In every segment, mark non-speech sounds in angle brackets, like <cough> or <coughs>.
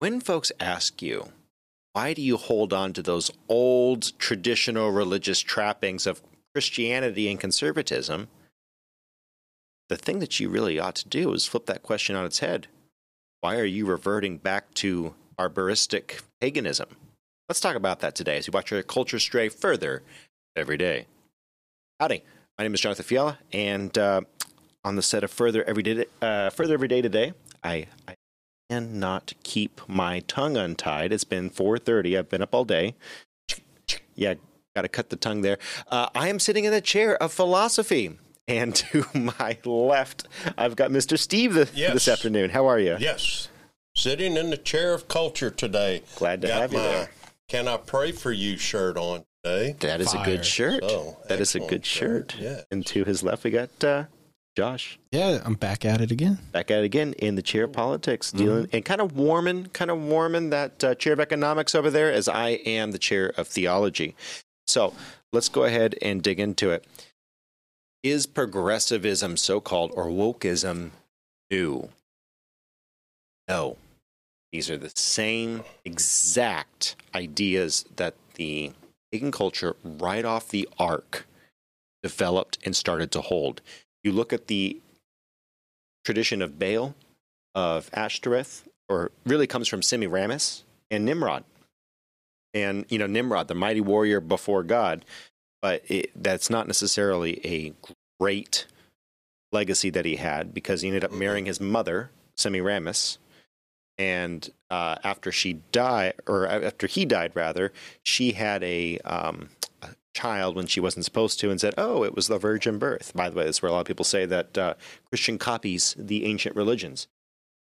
when folks ask you, why do you hold on to those old traditional religious trappings of Christianity and conservatism? The thing that you really ought to do is flip that question on its head. Why are you reverting back to barbaristic paganism? Let's talk about that today as we watch our culture stray further every day. Howdy, my name is Jonathan Fiala, and uh, on the set of Further Every Day, uh, Further Every Day today, I, I cannot keep my tongue untied. It's been 4:30. I've been up all day. Yeah, got to cut the tongue there. Uh, I am sitting in the chair of philosophy. And to <laughs> my left, I've got Mr. Steve the, Yes. this afternoon. How are you? Yes. Sitting in the chair of culture today. Glad to Got have you my there. Can I pray for you shirt on today? That is a good shirt. Oh, that is a good shirt. Yeah. And to his left, we got uh, Josh. Yeah, I'm back at it again. back at it again in the chair of politics, dealing and kind of warming, kind of warming that uh, chair of economics over there, as I am the chair of theology. So let's go ahead and dig into it. Is progressivism, so called, or wokeism, new? No. These are the same exact ideas that the pagan culture, right off the ark, developed and started to hold. You look at the tradition of Baal, of Ashtoreth, or really comes from Semiramis and Nimrod. And, you know, Nimrod, the mighty warrior before God, but it, that's not necessarily a great legacy that he had because he ended up marrying his mother, Semiramis. And uh, after she died, or after he died, rather, she had a, um, a child when she wasn't supposed to and said, Oh, it was the virgin birth. By the way, that's where a lot of people say that uh, Christian copies the ancient religions.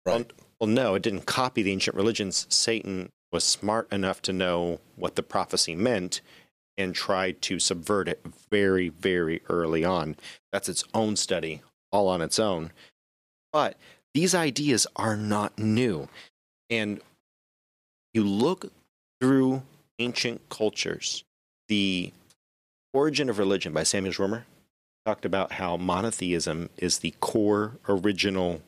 Right. Well, no, it didn't copy the ancient religions. Satan was smart enough to know what the prophecy meant and tried to subvert it very, very early on. That's its own study, all on its own. But these ideas are not new. And you look through ancient cultures, the origin of religion by Samuel Zwemer talked about how monotheism is the core original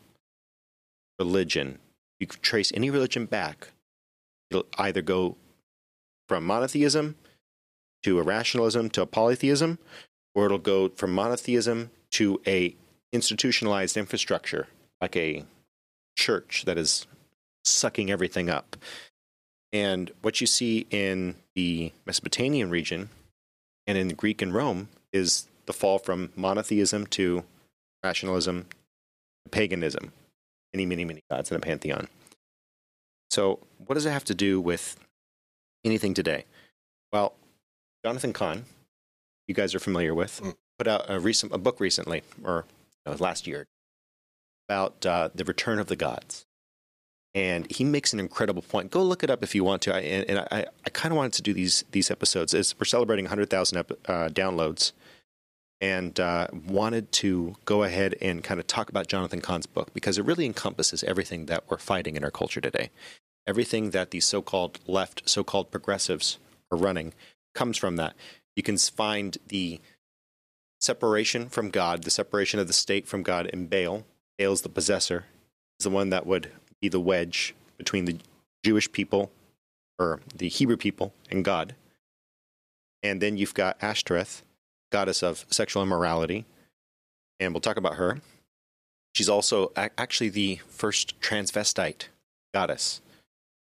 religion. You could trace any religion back. It'll either go from monotheism to a rationalism to a polytheism, or it'll go from monotheism to a institutionalized infrastructure, like a church that is sucking everything up. And what you see in the Mesopotamian region and in Greek and Rome is the fall from monotheism to rationalism to paganism. Many, many, many gods in a pantheon. So, what does it have to do with anything today? Well, Jonathan Cahn, you guys are familiar with, Mm. put out a recent a book recently, or no, last year, about uh, the return of the gods. And he makes an incredible point. Go look it up if you want to. I, and and I, I kind of wanted to do these these episodes. As we're celebrating 100,000 uh, downloads, and uh, wanted to go ahead and kind of talk about Jonathan Cahn's book because it really encompasses everything that we're fighting in our culture today. Everything that the so-called left, so-called progressives are running comes from that. You can find the separation from God, the separation of the state from God in Baal. Baal's the possessor, is the one that would be the wedge between the Jewish people or the Hebrew people and God. And then you've got Ashtoreth, goddess of sexual immorality, and we'll talk about her. She's also actually the first transvestite goddess,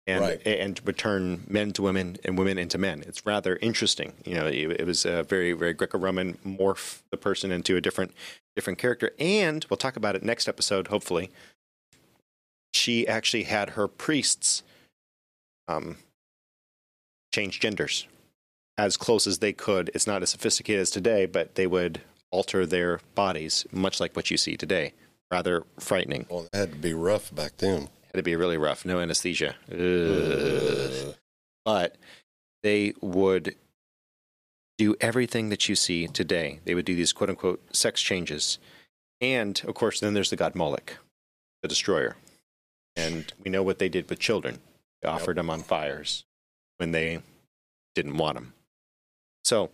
and Right. and would turn men to women and women into men. It's rather interesting. You know, it, it was a very very Greco-Roman morph the person into a different different character, and we'll talk about it next episode. Hopefully, she actually had her priests um, change genders as close as they could. It's not as sophisticated as today, but they would alter their bodies, much like what you see today. Rather frightening. Well, that had to be rough back then. It Had to be really rough. No anesthesia. Ugh. But they would do everything that you see today. They would do these quote unquote sex changes. And of course, then there's the god Moloch, the destroyer. And we know what they did with children. They offered them on fires when they didn't want them. So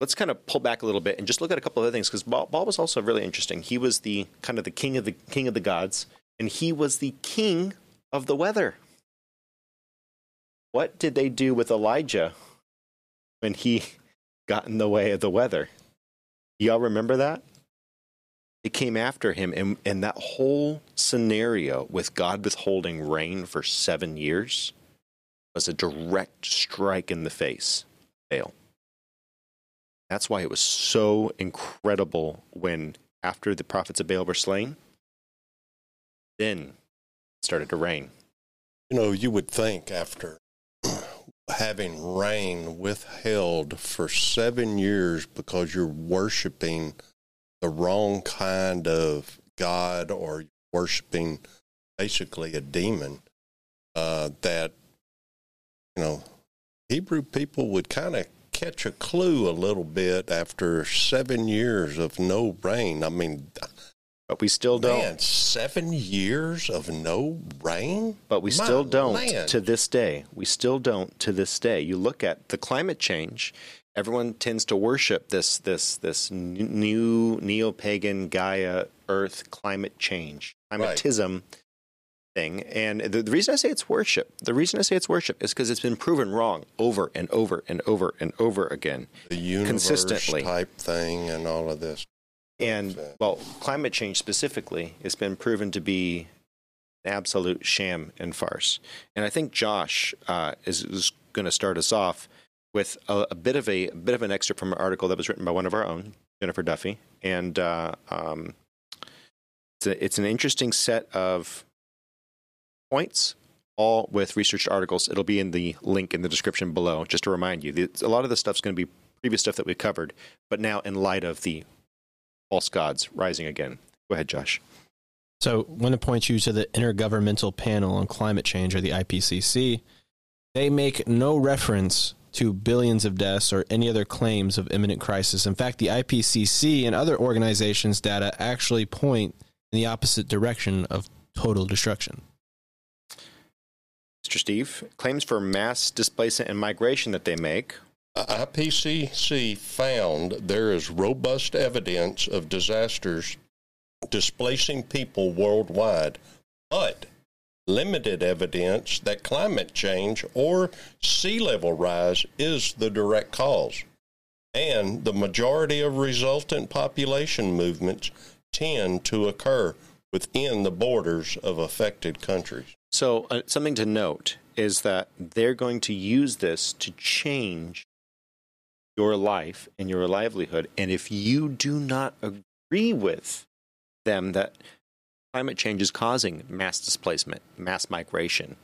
let's kind of pull back a little bit and just look at a couple of other things because Baal, Baal was also really interesting. He was the kind of the king of the king of the gods, and he was the king of the weather. what did they do with Elijah when he <laughs> got in the way of the weather? Y'all remember that? They came after him, and, and that whole scenario with God withholding rain for seven years was a direct strike in the face. Baal. That's why it was so incredible when, after the prophets of Baal were slain, then it started to rain. You know, you would think after <clears throat> having rain withheld for seven years because you're worshiping the wrong kind of God or worshiping basically a demon, uh, that, you know, Hebrew people would kind of catch a clue a little bit after seven years of no rain. I mean, But we still don't. man, seven years of no rain? But we My still don't land. to this day. We still don't to this day. You look at the climate change. Everyone tends to worship this this this new neo pagan Gaia Earth climate change climatism thing. And the, the reason I say it's worship, the reason I say it's worship is because it's been proven wrong over and over and over and over again. the universe Consistently. type thing and all of this. And well, climate change specifically has been proven to be an absolute sham and farce. And I think Josh uh, is, is going to start us off with a, a bit of a, a bit of an excerpt from an article that was written by one of our own, Jennifer Duffy, and uh, um, it's a, it's an interesting set of points. All with researched articles. It'll be in the link in the description below. Just to remind you, a lot of the stuff's going to be previous stuff that we covered, but now in light of the false gods rising again. Go ahead, Josh. So, I want to point you to the Intergovernmental Panel on Climate Change, or the IPCC. They make no reference to billions of deaths or any other claims of imminent crisis. In fact, the IPCC and other organizations' data actually point in the opposite direction of total destruction. Mr. Steve, claims for mass displacement and migration that they make. IPCC found there is robust evidence of disasters displacing people worldwide, but limited evidence that climate change or sea level rise is the direct cause. And the majority of resultant population movements tend to occur within the borders of affected countries. So, uh, something to note is that they're going to use this to change your life and your livelihood. And if you do not agree with them that climate change is causing mass displacement, mass migration,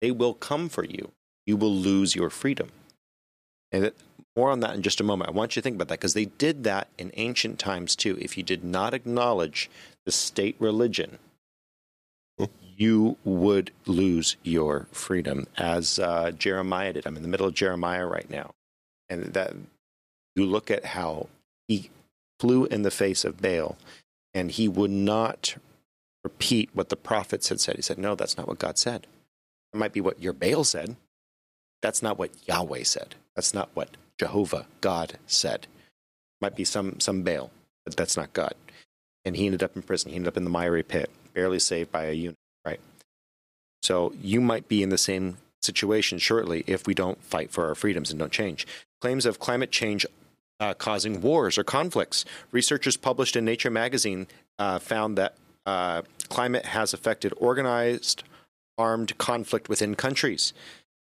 they will come for you. You will lose your freedom. And more on that in just a moment. I want you to think about that because they did that in ancient times too. If you did not acknowledge the state religion, you would lose your freedom, as uh, Jeremiah did. I'm in the middle of Jeremiah right now, and that you look at how he flew in the face of Baal, and he would not repeat what the prophets had said. He said, "No, that's not what God said. It might be what your Baal said. That's not what Yahweh said. That's not what Jehovah God said. Might be some some Baal, but that's not God." And he ended up in prison. He ended up in the miry pit, barely saved by a eunuch. Right. So you might be in the same situation shortly if we don't fight for our freedoms and don't change. Claims of climate change uh, causing wars or conflicts. Researchers published in Nature magazine uh, found that uh, climate has affected organized armed conflict within countries.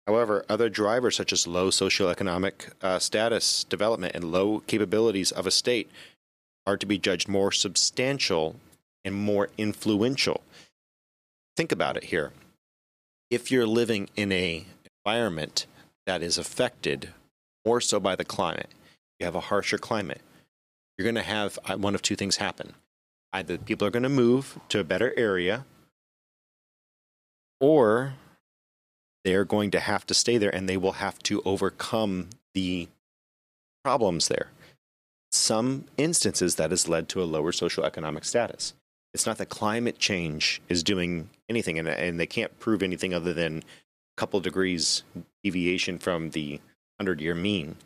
However, other drivers such as low socioeconomic uh, status, development, and low capabilities of a state are to be judged more substantial and more influential. Think about it here. If you're living in a environment that is affected more so by the climate, you have a harsher climate, you're going to have uh, one of two things happen. Either people are going to move to a better area, or they're going to have to stay there and they will have to overcome the problems there. Some instances that has led to a lower socioeconomic status. It's not that climate change is doing anything, and, and they can't prove anything other than a couple degrees deviation from the 100 year mean.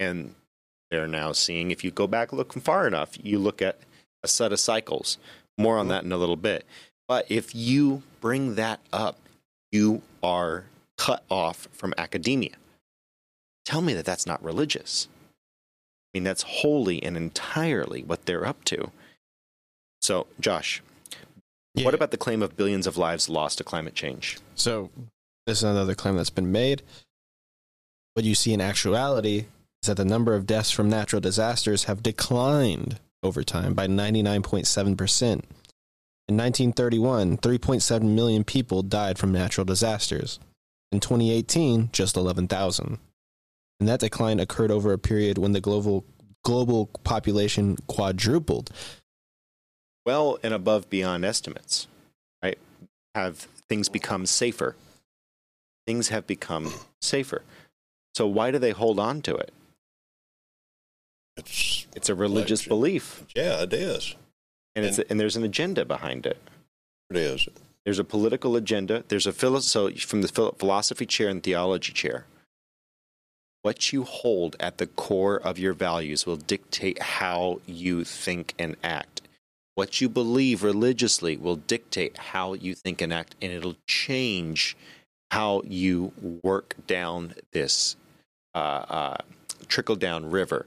And they're now seeing, if you go back looking far enough, you look at a set of cycles. More on mm-hmm. that in a little bit. But if you bring that up, you are cut off from academia. Tell me that that's not religious. I mean, that's wholly and entirely what they're up to. So, Josh, Yeah. what about the claim of billions of lives lost to climate change? So this is another claim that's been made. What you see in actuality is that the number of deaths from natural disasters have declined over time by 99.7%. In 1931, 3.7 million people died from natural disasters. In 2018, just 11,000. And that decline occurred over a period when the global global population quadrupled. Well and above beyond estimates, right? Have things become safer? Things have become safer. So, why do they hold on to it? It's It's a religious belief, yeah, it is. and, it's, and there's an agenda behind it. It is. There's a political agenda. There's a philo- so from the philosophy chair and theology chair. What you hold at the core of your values will dictate how you think and act. What you believe religiously will dictate how you think and act, and it'll change how you work down this uh, uh, trickle down river.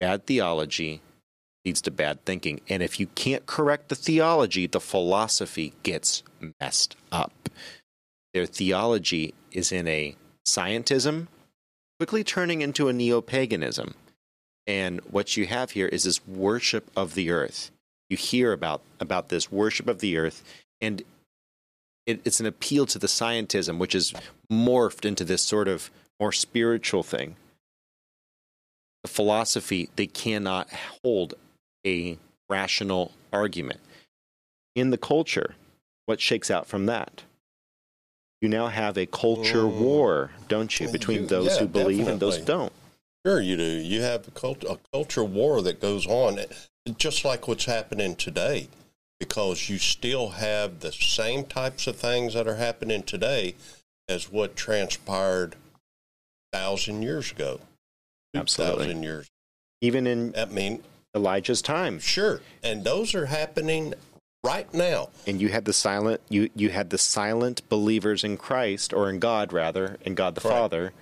Bad theology leads to bad thinking. And if you can't correct the theology, the philosophy gets messed up. Their theology is in a scientism, quickly turning into a neo paganism. And what you have here is this worship of the earth. You hear about, about this worship of the earth, and it, it's an appeal to the scientism, which is morphed into this sort of more spiritual thing. Philosophy, they cannot hold a rational argument. In the culture, what shakes out from that? You now have a culture Mm. war, don't you, between You- those yeah, who believe and those who don't. Sure, you do. You have a, cult, a culture war that goes on, just like what's happening today, because you still have the same types of things that are happening today as what transpired thousand years ago, Absolutely. thousand years. Even in I mean, Elijah's time, sure, and those are happening right now. and you had the silent you you had the silent believers in Christ or in God rather, in God the Correct. Father,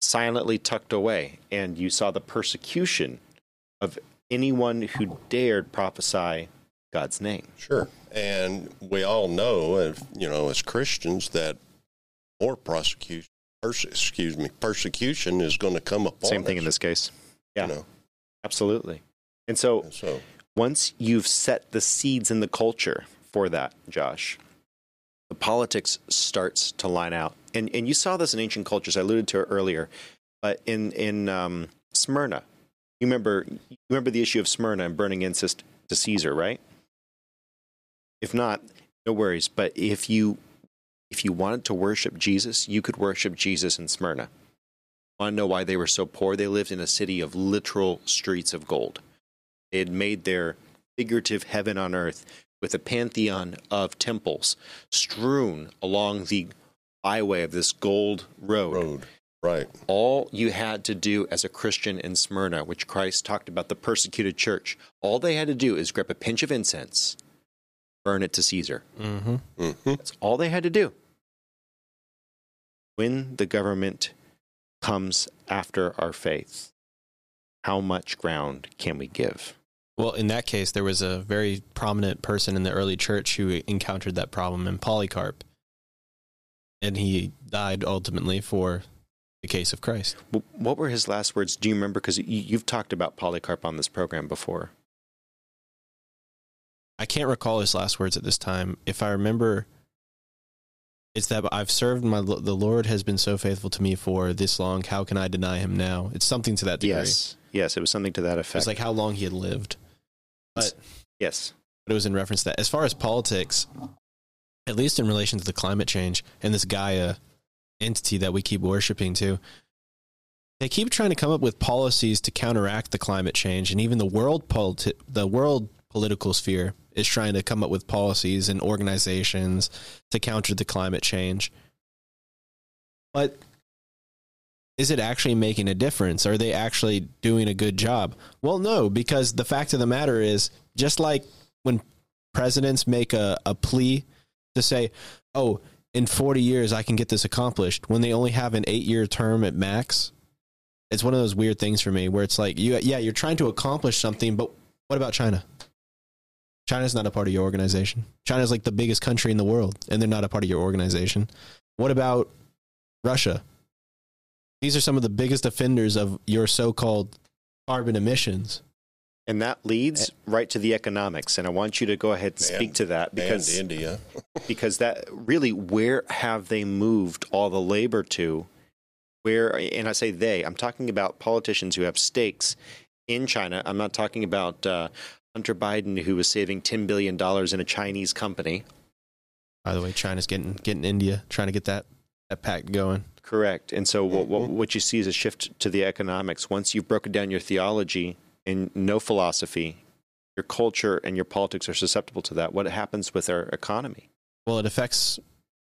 silently tucked away, and you saw the persecution of anyone who dared prophesy God's name. Sure, and we all know, if, you know, as Christians, that more prosecution, perse- excuse me, persecution is going to come upon Same thing us, in this case. Yeah. You know, Absolutely. And so so once you've set the seeds in the culture for that, Josh, the politics starts to line out. And and you saw this in ancient cultures. I alluded to it earlier, but in in um, Smyrna, you remember you remember the issue of Smyrna and burning incense to Caesar, right? If not, no worries. But if you if you wanted to worship Jesus, you could worship Jesus in Smyrna. Want to know why they were so poor? They lived in a city of literal streets of gold. They had made their figurative heaven on earth with a pantheon of temples strewn along the byway of this gold road. road, right? All you had to do as a Christian in Smyrna, which Christ talked about the persecuted church, all they had to do is grab a pinch of incense, burn it to Caesar. Mm-hmm. hmm That's all they had to do. When the government comes after our faith, how much ground can we give? Well, in that case, there was a very prominent person in the early church who encountered that problem in Polycarp. And he died ultimately for the case of Christ. What were his last words? Do you remember? Because you've talked about Polycarp on this program before. I can't recall his last words at this time. If I remember, it's that I've served my the Lord has been so faithful to me for this long. How can I deny him now? It's something to that degree. Yes, yes, it was something to that effect. It's like how long he had lived. But yes, but it was in reference to that. As far as politics, at least in relation to the climate change and this Gaia entity that we keep worshiping to, they keep trying to come up with policies to counteract the climate change, and even the world politi- the world political sphere is trying to come up with policies and organizations to counter the climate change. But is it actually making a difference? Are they actually doing a good job? Well, no, because the fact of the matter is, just like when presidents make a, a plea to say, oh, in 40 years I can get this accomplished when they only have an 8-year term at max. It's one of those weird things for me where it's like you yeah, you're trying to accomplish something, but what about China? China's not a part of your organization. China's like the biggest country in the world and they're not a part of your organization. What about Russia? These are some of the biggest offenders of your so-called carbon emissions. And that leads right to the economics. And I want you to go ahead and speak And- to that because and India. <laughs> because that really where have they moved all the labor to where and i say they i'm talking about politicians who have stakes in china i'm not talking about uh, hunter biden who was saving $10 billion in a chinese company By the way, China's getting getting India trying to get that that pact going. correct and so what, what, what you see is a shift to the economics once you've broken down your theology and no philosophy your culture and your politics are susceptible to that what happens with our economy Well, it affects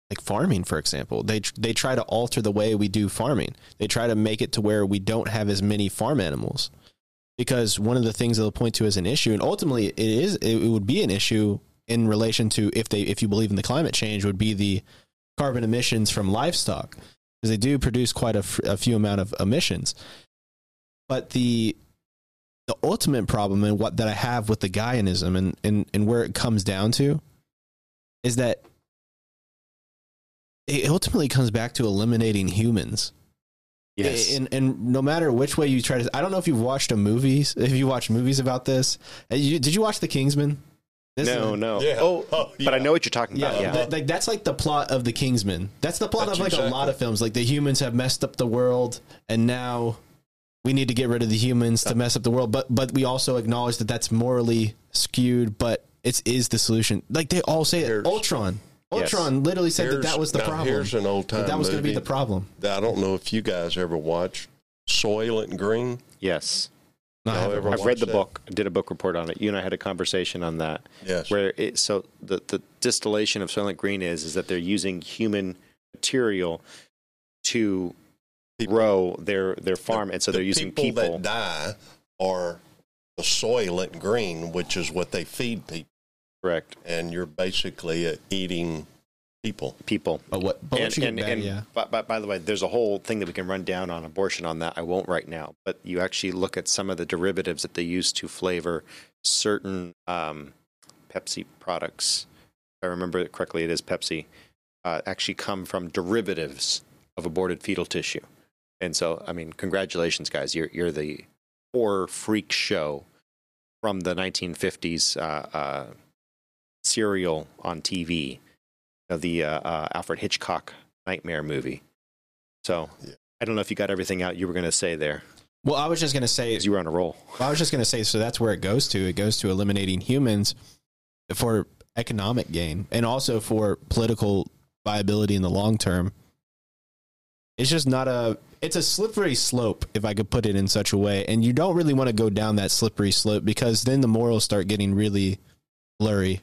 like farming, for example. They they try to alter the way we do farming. They try to make it to where we don't have as many farm animals. Because one of the things they'll point to as an issue, and ultimately it is it would be an issue in relation to if they if you believe in the climate change would be the carbon emissions from livestock because they do produce quite a, f- a few amount of emissions. But the the ultimate problem and what that I have with the Gaianism and, and, and where it comes down to is that it ultimately comes back to eliminating humans. And, and no matter which way you try to, I don't know if you've watched a movies, if you watch movies about this. Uh, you- Did you watch The Kingsman? This no is- no Yeah. oh, Oh, but i know what you're talking Yeah, about yeah th- like that's like the plot of The Kingsman. That's the plot That's of like a lot of films. Like the humans have messed up the world, and now we need to get rid of the humans to mess up the world. But but we also acknowledge that that's morally skewed. But it is the solution. Like they all say it. Here's- Ultron. Yes. Literally said that Here's- that was the now, problem. Here's an old time that, that was going to be the problem. that I don't know if you guys ever watched Soylent Green. yes No, I Y'all haven't ever I've read the that? book. I did a book report on it. You and I had a conversation on that. Yes. Where it so the the distillation of Soylent Green is is that they're using human material to People- grow their their farm, and so The they're using people, people. that die are the Soylent Green, which is what they feed people, correct and you're basically uh, eating people. people. But what? But and once you get and, back- and yeah. but, but by the way, there's a whole thing that we can run down on abortion on that. I won't right now, but you actually look at some of the derivatives that they use to flavor certain um, Pepsi products. If I remember it correctly, it is Pepsi. Uh, actually, come from derivatives of aborted fetal tissue. And so, I mean, congratulations, guys! You're you're the horror freak show from the 1950s uh, uh, serial on TV of the uh, uh, Alfred Hitchcock Nightmare movie. So Yeah. I don't know if you got everything out you were going to say there Well, I was just going to say, you were on a roll. Well, I was just going to say, so that's where it goes to. It goes to eliminating humans for economic gain and also for political viability in the long term. It's just not a. It's a slippery slope, if I could put it in such a way, and you don't really want to go down that slippery slope because then the morals start getting really blurry.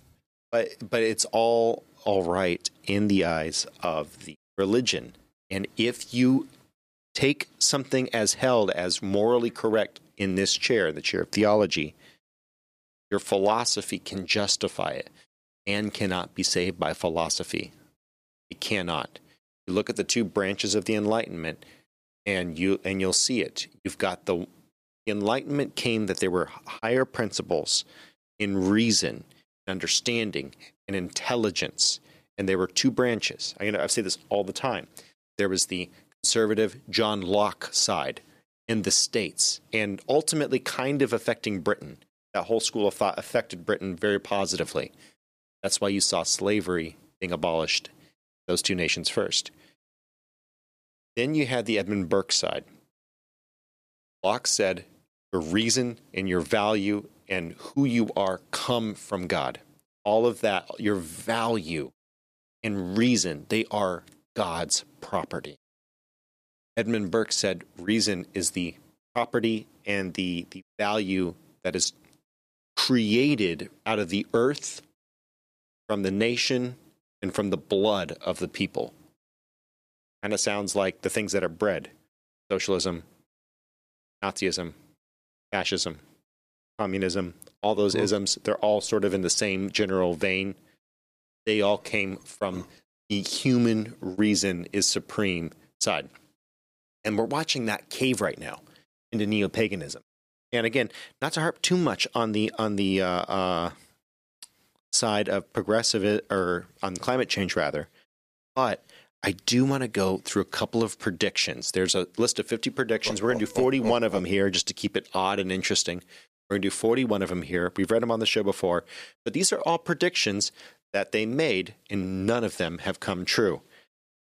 But but it's all all right in the eyes of the religion. And if you take something as held as morally correct in this chair, the chair of theology, your philosophy can justify it and cannot be saved by philosophy. It cannot. You look at the two branches of the enlightenment and you and you'll see it. You've got the enlightenment came that there were higher principles in reason, understanding, and intelligence. And there were two branches. I, you know, I say this all the time. There was the conservative John Locke side in the States, and ultimately kind of affecting Britain. That whole school of thought affected Britain very positively. That's why you saw slavery being abolished, those two nations first. Then you had the Edmund Burke side. Locke said, Your reason and your value and who you are come from God. All of that, your value and reason, they are God's property. Edmund Burke said reason is the property and the, the value that is created out of the earth, from the nation, and from the blood of the people. Kind of sounds like the things that are bred socialism, Nazism, fascism, communism, all those Mhm. isms, they're all sort of in the same general vein. They all came from the human reason is supreme side. And we're watching that cave right now into neo paganism. And again, not to harp too much on the on the uh, uh, side of progressive or on climate change rather, but I do want to go through a couple of predictions. There's a list of 50 predictions. We're going to do 41 of them here just to keep it odd and interesting. We're going to do 41 of them here. We've read them on the show before, but these are all predictions that they made, and none of them have come true.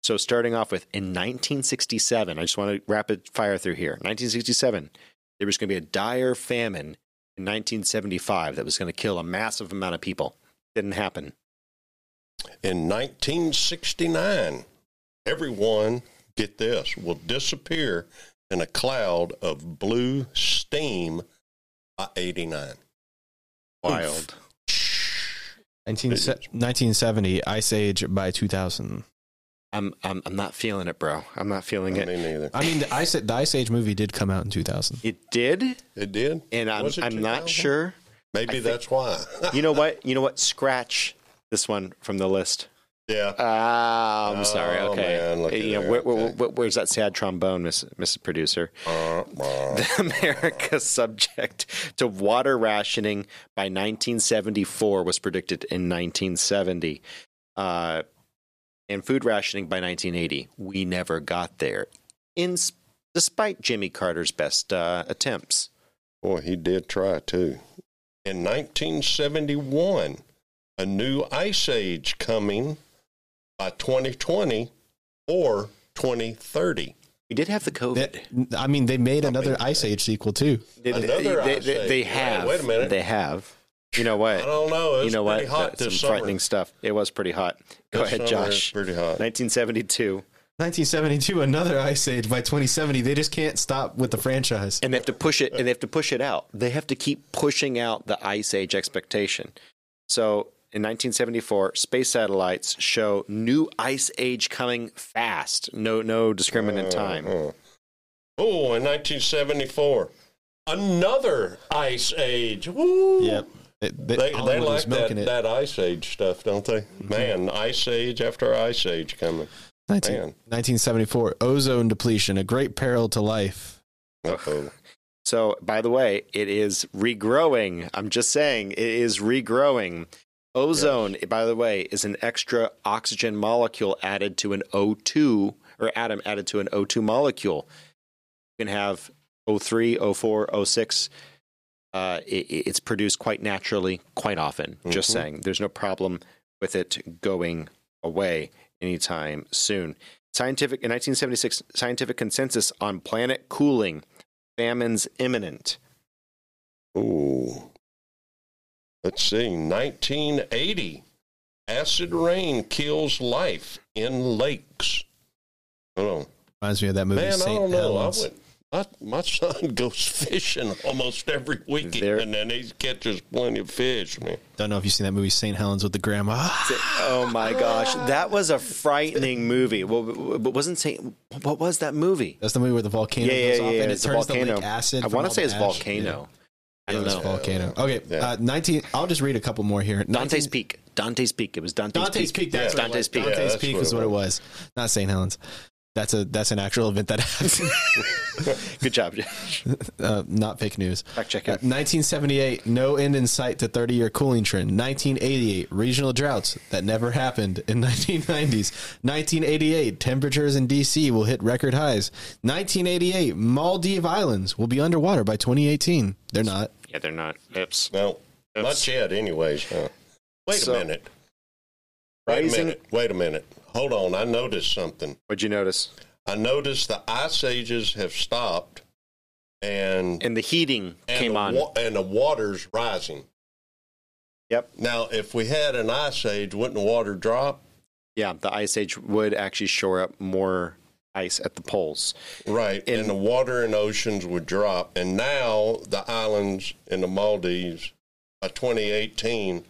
So, starting off with in 1967, I just want to rapid fire through here. 1967, there was going to be a dire famine in 1975 that was going to kill a massive amount of people. Didn't happen. In 1969, everyone, get this, will disappear in a cloud of blue steam 89. Wild. 19, 1970, Ice Age by 2000. I'm, I'm I'm not feeling it, bro. I'm not feeling it. Me neither. I mean, the Ice, the Ice Age movie did come out in 2000. It did, It did? and I'm Was it I'm not 2000? sure. Maybe think- that's why. You know <laughs> what? You know what? Scratch this one from the list. Yeah. Ah, I'm Oh, sorry. Okay, man, you know where, where, Okay. where- where's that sad trombone, Miss Mrs. Producer? Uh, uh, <laughs> America subject to water rationing by 1974 was predicted in 1970, uh, and food rationing by 1980. We never got there, in despite Jimmy Carter's best uh, attempts. boy, he did try too. In 1971, a new ice age coming by 2020 or 2030. We did have the COVID. That- I mean, they made another Ice Age sequel too. They, they- Another they, Ice they- Age. they have. wait a minute. They have. You know what? I don't know. It's You know what? hot That's some summer. frightening stuff. It was pretty hot. Go This ahead, Josh. pretty hot. 1972. 1972, another Ice Age by 2070. They just can't stop with the franchise. and they have to push it and they have to push it out they have to keep pushing out the ice age expectation so in 1974 space satellites show new ice age coming fast no no discriminant time Uh-huh. Oh, in 1974, another ice age. Woo! Yep. They, they, They, they like was that, it. that ice age stuff, don't they? Man, ice age after ice age coming. 19 man. 1974, ozone depletion, a great peril to life. Uh-oh. <laughs> so by the way it is regrowing i'm just saying it is regrowing ozone by the way is an extra oxygen molecule added to an o2 or atom added to an o2 molecule you can have O3, O4, O6. Uh, it, it's produced quite naturally, quite often. Just Mhm. saying, there's no problem with it going away anytime soon. Scientific in 1976, scientific consensus on planet cooling, famines imminent. Ooh. Let's see. 1980. Acid rain kills life in lakes. Hold on. Reminds me of that movie, Man, I don't know. I went, my, my son <laughs> goes fishing almost every weekend, There- and then he catches plenty of fish, man. Don't know if you've seen that movie, St. Helens, with the grandma. Oh my gosh, that was a frightening movie. Well, but wasn't saying what was that movie? That's the movie where the volcano Yeah, yeah, goes yeah, off yeah, and it it's a turns the volcano. lake acid. I want to say it's ash. volcano. I don't it's know. volcano. Okay, Yeah. uh, 19. I'll just read a couple more here. Dante's 19 Peak. Dante's Peak. It was Dante's, Dante's Peak. That's Yeah. what it was. Dante's Peak. Yeah, Dante's that's Peak what is it what it was. was. Not St. Helens. That's a that's an actual event that happened. <laughs> <laughs> Good job. Josh. <laughs> uh, not fake news. Fact check Uh, it. 1978, no end in sight to 30 year cooling trend. 1988, regional droughts that never happened in <laughs> 1990s. 1988, temperatures in DC will hit record highs. 1988, Maldive Islands will be underwater by 2018. They're not. Yeah, they're not. Oops. No, not yet, anyways. Huh? Wait So- a minute. Wait a minute. Wait a minute. Hold on. I noticed something. What'd you notice? I noticed the ice ages have stopped, and And the heating and came the on. and the water's rising. Yep. Now, if we had an ice age, wouldn't the water drop? Yeah, the ice age would actually shore up more ice at the poles. Right, And- and the water in oceans would drop. And now the islands in the Maldives by 2018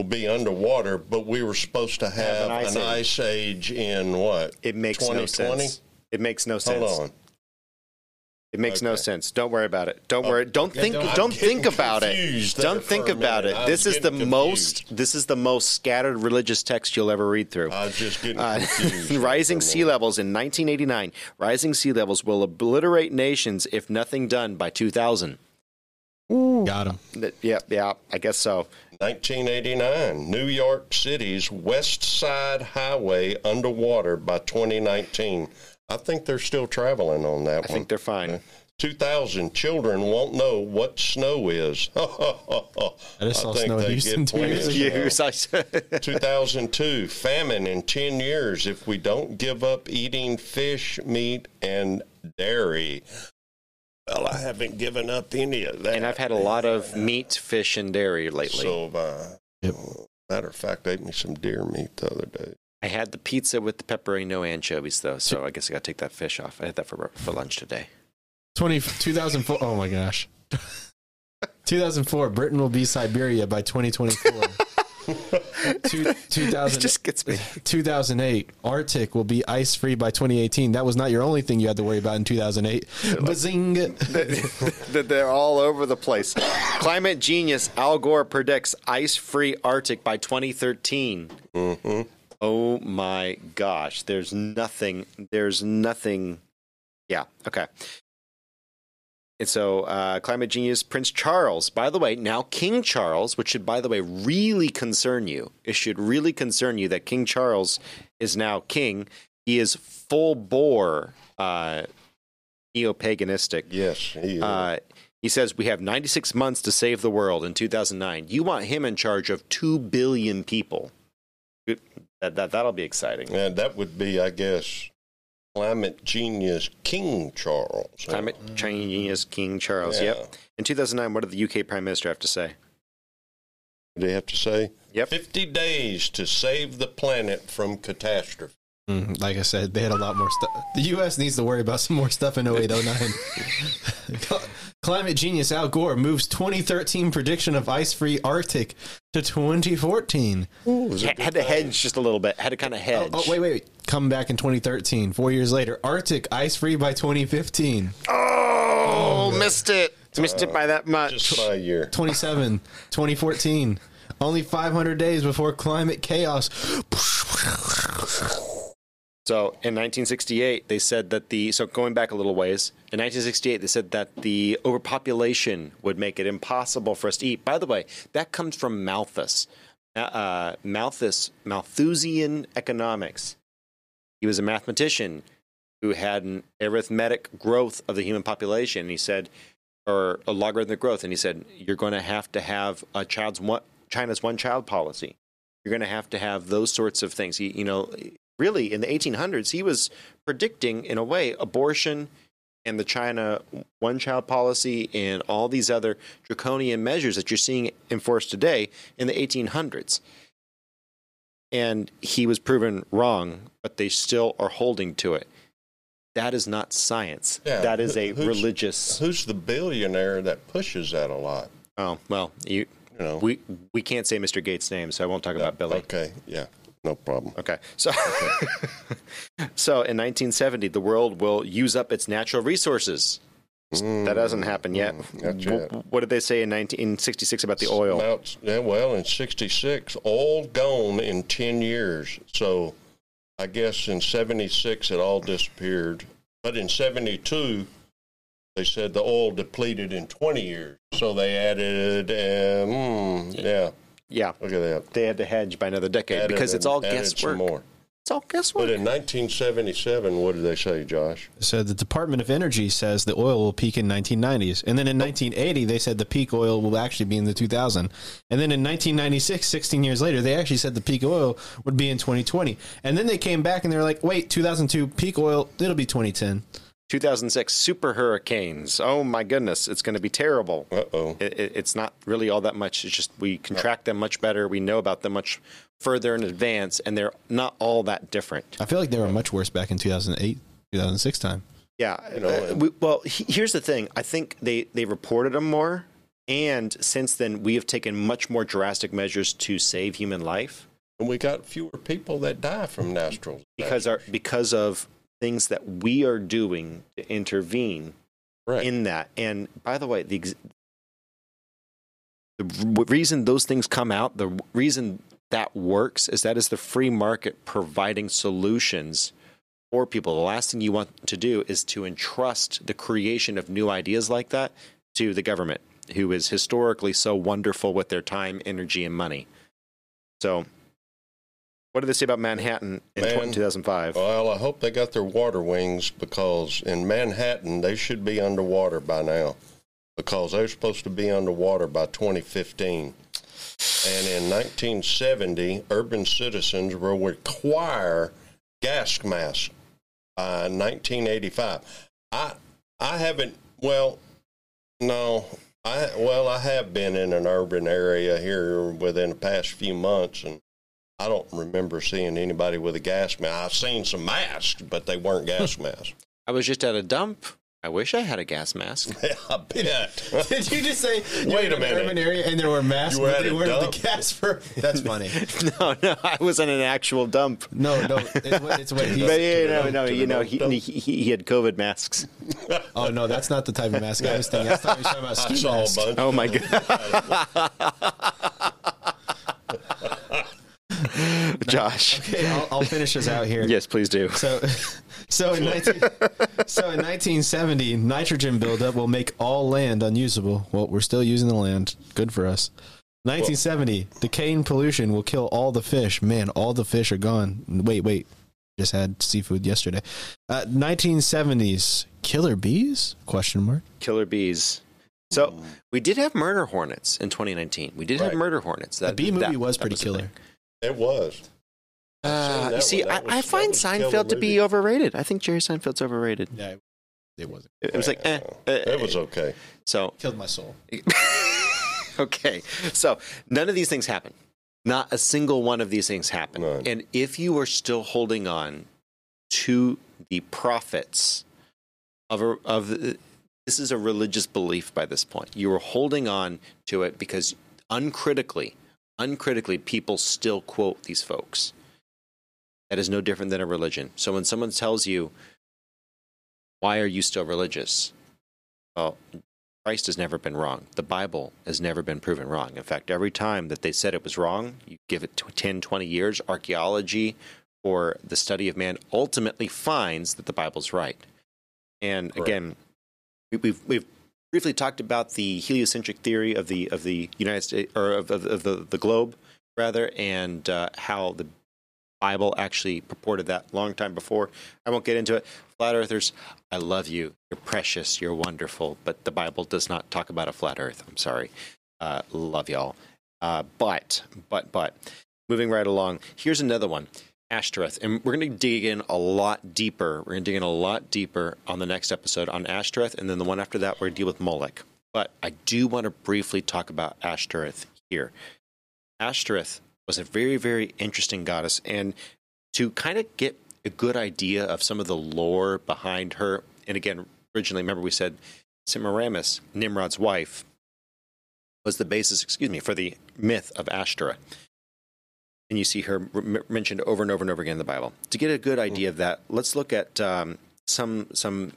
will be underwater, but we were supposed to have, an ice an ice age in what? It makes no sense. It makes no sense. Hold on. It makes no sense. Don't worry about it. Don't worry. Don't think. don't- Don't think about it. Don't think about it. This is the getting most. This is the most scattered religious text you'll ever read through. I was just getting Uh, <laughs> rising sea levels in 1989. Rising sea levels will obliterate nations if nothing done by 2000. Got him. Th- Yeah, yeah, I guess so. 1989, New York City's West Side Highway underwater by 2019. I think they're still traveling on that I one. I think they're fine. Uh, 2000 children won't know what snow is. <laughs> I just saw think snow in they Houston two years ago. Use, I said. <laughs> 2002, famine in 10 years if we don't give up eating fish, meat, and dairy. Well, I haven't given up any of that. and I've had a lot of meat, fish, and dairy lately. So, uh, Yep. matter of fact, I ate me some deer meat the other day. I had the pizza with the pepperoni, no anchovies though. So I guess I got to take that fish off. I had that for for lunch today. 20, 2004. Oh my gosh. <laughs> 2004. Britain will be Siberia by 2024. <laughs> <laughs> Two, It 2000, just gets me. <laughs> 2008. Arctic will be ice free by 2018. That was not your only thing you had to worry about in 2008. Bazing. <laughs> That They're all over the place. Climate genius Al Gore predicts ice-free Arctic by 2013. hmm Oh my gosh! There's nothing. There's nothing. Yeah. Okay. And so, uh, climate genius Prince Charles. By the way, now King Charles, which should, by the way, really concern you. It should really concern you that King Charles is now king. He is full bore uh, neo paganistic. Yes, he is. Uh, he says we have 96 months to save the world in 2009. You want him in charge of 2 billion people. That, that, that'll be exciting. and that would be, I guess, climate genius King Charles. Climate Genius King Charles. Yeah. Yep. In 2009, what did the UK Prime Minister have to say? What do you have to say? Yep. 50 days to save the planet from catastrophe. Mm, like I said, they had a lot more stuff. The U.S. needs to worry about some more stuff in 08, 09. <laughs> <laughs> Climate genius Al Gore moves 2013 prediction of ice free Arctic to 2014. Was Ha- had to hedge just a little bit. Had to kind of oh, oh, hedge. oh, wait, wait, wait. Come back in 2013. Four years later, Arctic ice free by 2015. Oh, missed it. Missed it by that uh, much. Just by a year. 27, 2014. Only 500 days before climate chaos. So in 1968, they said that the so going back a little ways, in 1968 they said that the overpopulation would make it impossible for us to eat. By the way, that comes from Malthus. Uh, Uh, Malthus, Malthusian economics. He was a mathematician who had an arithmetic growth of the human population. And he said, or a logarithmic growth, and he said, you're going to have to have a child's one, China's one child policy. You're going to have to have those sorts of things. He, you know, really in the 1800s, he was predicting, in a way, abortion and the China one child policy and all these other draconian measures that you're seeing enforced today in the 1800s. And he was proven wrong, but they still are holding to it. That is not science. Yeah, That is a who's- religious. Who's the billionaire that pushes that a lot? Oh well, you You know, we we can't say Mr. Gates' name, so I won't talk about Billy. Okay, yeah, no problem. Okay. So, <laughs> so in 1970, the world will use up its natural resources. that hasn't happened yet. Mm, yet. What did they say in 1966 about the oil? Mount, yeah, well, in '66, all gone in 10 years. So, I guess in '76 it all disappeared. But in '72, they said the oil depleted in 20 years. So they added, um, mm, yeah, Yeah, look at that. they had to hedge by another decade Added because it's and all guesswork. more. It's all guesswork. But in 1977, what did they say, Josh? So the Department of Energy says the oil will peak in 1990s, and then in 1980 they said the peak oil will actually be in the 2000, and then in 1996, 16 years later, they actually said the peak oil would be in 2020, and then they came back and they were like, wait, 2002 peak oil, it'll be 2010. 2006 super hurricanes. Oh my goodness, it's going to be terrible. Uh oh. It, it, it's not really all that much. It's just we contract them much better. We know about them much further in advance, and they're not all that different. I feel like they were much worse back in 2008, 2006 time. Yeah. You know, uh, we, well, he, here's the thing. I think they, they reported them more. And since then, we have taken much more drastic measures to save human life And we got fewer people that die from natural because our because of things that we are doing to intervene Right. in that. And by the way, the ex- the reason those things come out, the reason that works is that is the free market providing solutions for people. The last thing you want to do is to entrust the creation of new ideas like that to the government, who is historically so wonderful with their time, energy, and money. So, what did they say about Manhattan in Man. 2005? Well, I hope they got their water wings because in Manhattan they should be underwater by now because they're supposed to be underwater by 2015. And in 1970, urban citizens will require gas masks by 1985. I I haven't well no I well I have been in an urban area here within the past few months and I don't remember seeing anybody with a gas mask. I've seen some masks, but they weren't <laughs> gas masks. I was just at a dump. I wish I had a gas mask. <laughs> I bet. <laughs> Did you just say you Wait were a in an minute. urban area and there were masks, You were but at they a weren't dump? the gas for? That's funny. no, no, I was in an actual dump. No, no, it's what, it's what he. But yeah, no, dump, no, you know, dump, he, he, he had COVID masks. Oh no, that's not the type of mask I was thinking. I thought he was talking about I ski saw a mask. bunch. Oh my god, <laughs> Josh. Okay, I'll, I'll finish this out here. Yes, please do. So, <laughs> so in 19, so in 1970, nitrogen buildup will make all land unusable. Well, we're still using the land. Good for us. 1970, decaying pollution will kill all the fish. Man, all the fish are gone. Wait, wait. Just had seafood yesterday. Uh, 1970s, killer bees? Question mark. Killer bees. So we did have murder hornets in 2019. We did have murder hornets. The That bee movie that- was pretty a killer. Thing. It was. Uh, you see, one. That I, I find that was a killer Seinfeld to be overrated. I think Jerry Seinfeld's overrated. Yeah, it wasn't. It, it was like, eh. Uh, It was okay. So Killed my soul. <laughs> okay. So none of these things happen. Not a single one of these things happen. None. And if you are still holding on to the prophets of a, of the, this is a religious belief by this point. You are holding on to it because uncritically, uncritically, people still quote these folks. That is no different than a religion. So when someone tells you, "Why are you still religious?" Well, Christ has never been wrong. The Bible has never been proven wrong. In fact, every time that they said it was wrong, you give it tw- 10, 20 years, archaeology or the study of man ultimately finds that the Bible's right. And Correct. again, we've, we've briefly talked about the heliocentric theory of the, of the United States, or of, of, of the, the globe, rather, and uh, how the Bible actually purported that long time before. I won't get into it. Flat earthers, I love you. You're precious. You're wonderful. But the Bible does not talk about a flat earth. I'm sorry. Uh, love y'all. Uh, but, but, but, moving right along, here's another one Ashtoreth. And we're going to dig in a lot deeper. We're going to dig in a lot deeper on the next episode on Ashtoreth. And then the one after that, we're going to deal with Molech. But I do want to briefly talk about Ashtoreth here. Ashtoreth was a very, very interesting goddess. And to kind of get a good idea of some of the lore behind her, and again, originally, remember we said Semiramis, Nimrod's wife, was the basis, excuse me, for the myth of Ashtoreth. And you see her mentioned over and over and over again in the Bible. To get a good idea of that, let's look at um, some some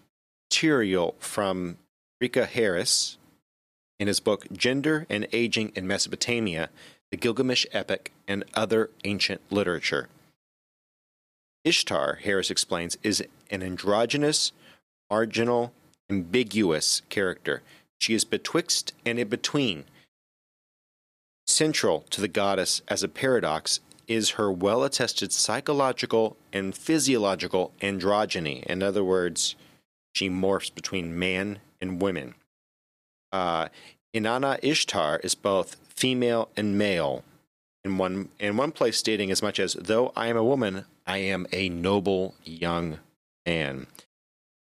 material from Rivkah Harris in his book Gender and Aging in Mesopotamia, the Gilgamesh Epic, and Other Ancient Literature. Ishtar, Harris explains, is an androgynous, marginal, ambiguous character. She is betwixt and in between. Central to the goddess as a paradox is her well attested psychological and physiological androgyny. In other words, she morphs between man and women. Uh, Inanna Ishtar is both female and male. In one in one place stating as much as though I am a woman, I am a noble young man.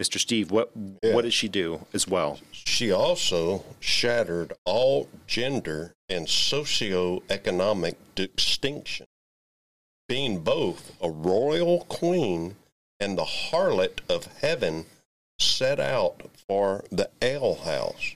Mr. Steve, what Yeah. what did she do as well? She also shattered all gender and socioeconomic distinction, being both a royal queen and the harlot of heaven set out for the alehouse.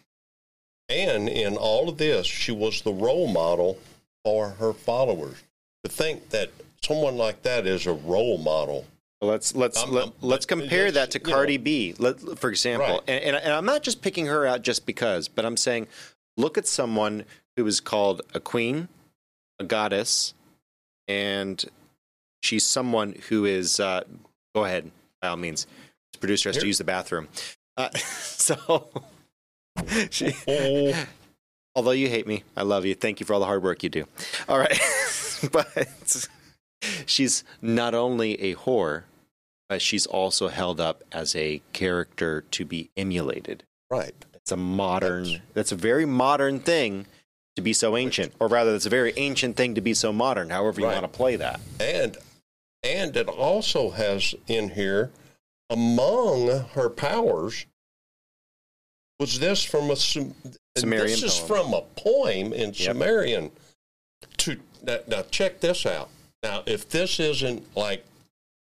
And in all of this, she was the role model for her followers. To think that someone like that is a role model let's let's Um, let, um, let's compare that to you know- Cardi B, let, for example. Right. And, and and I'm not just picking her out just because, but I'm saying, look at someone who is called a queen, a goddess, and she's someone who is. Uh, go ahead, by all means. This producer has to use the bathroom. Uh, <laughs> so, <laughs> she, Oh, although you hate me, I love you. Thank you for all the hard work you do. All right, <laughs> but she's not only a whore, but she's also held up as a character to be emulated. right. It's a modern. That's a very modern thing to be so ancient, or rather, it's a very ancient thing to be so modern. However, you Right. want to play that. And and it also has in here among her powers was this from a Sum- Sumerian This is poem. from a poem in Sumerian. To now, now check this out. Now, if this isn't like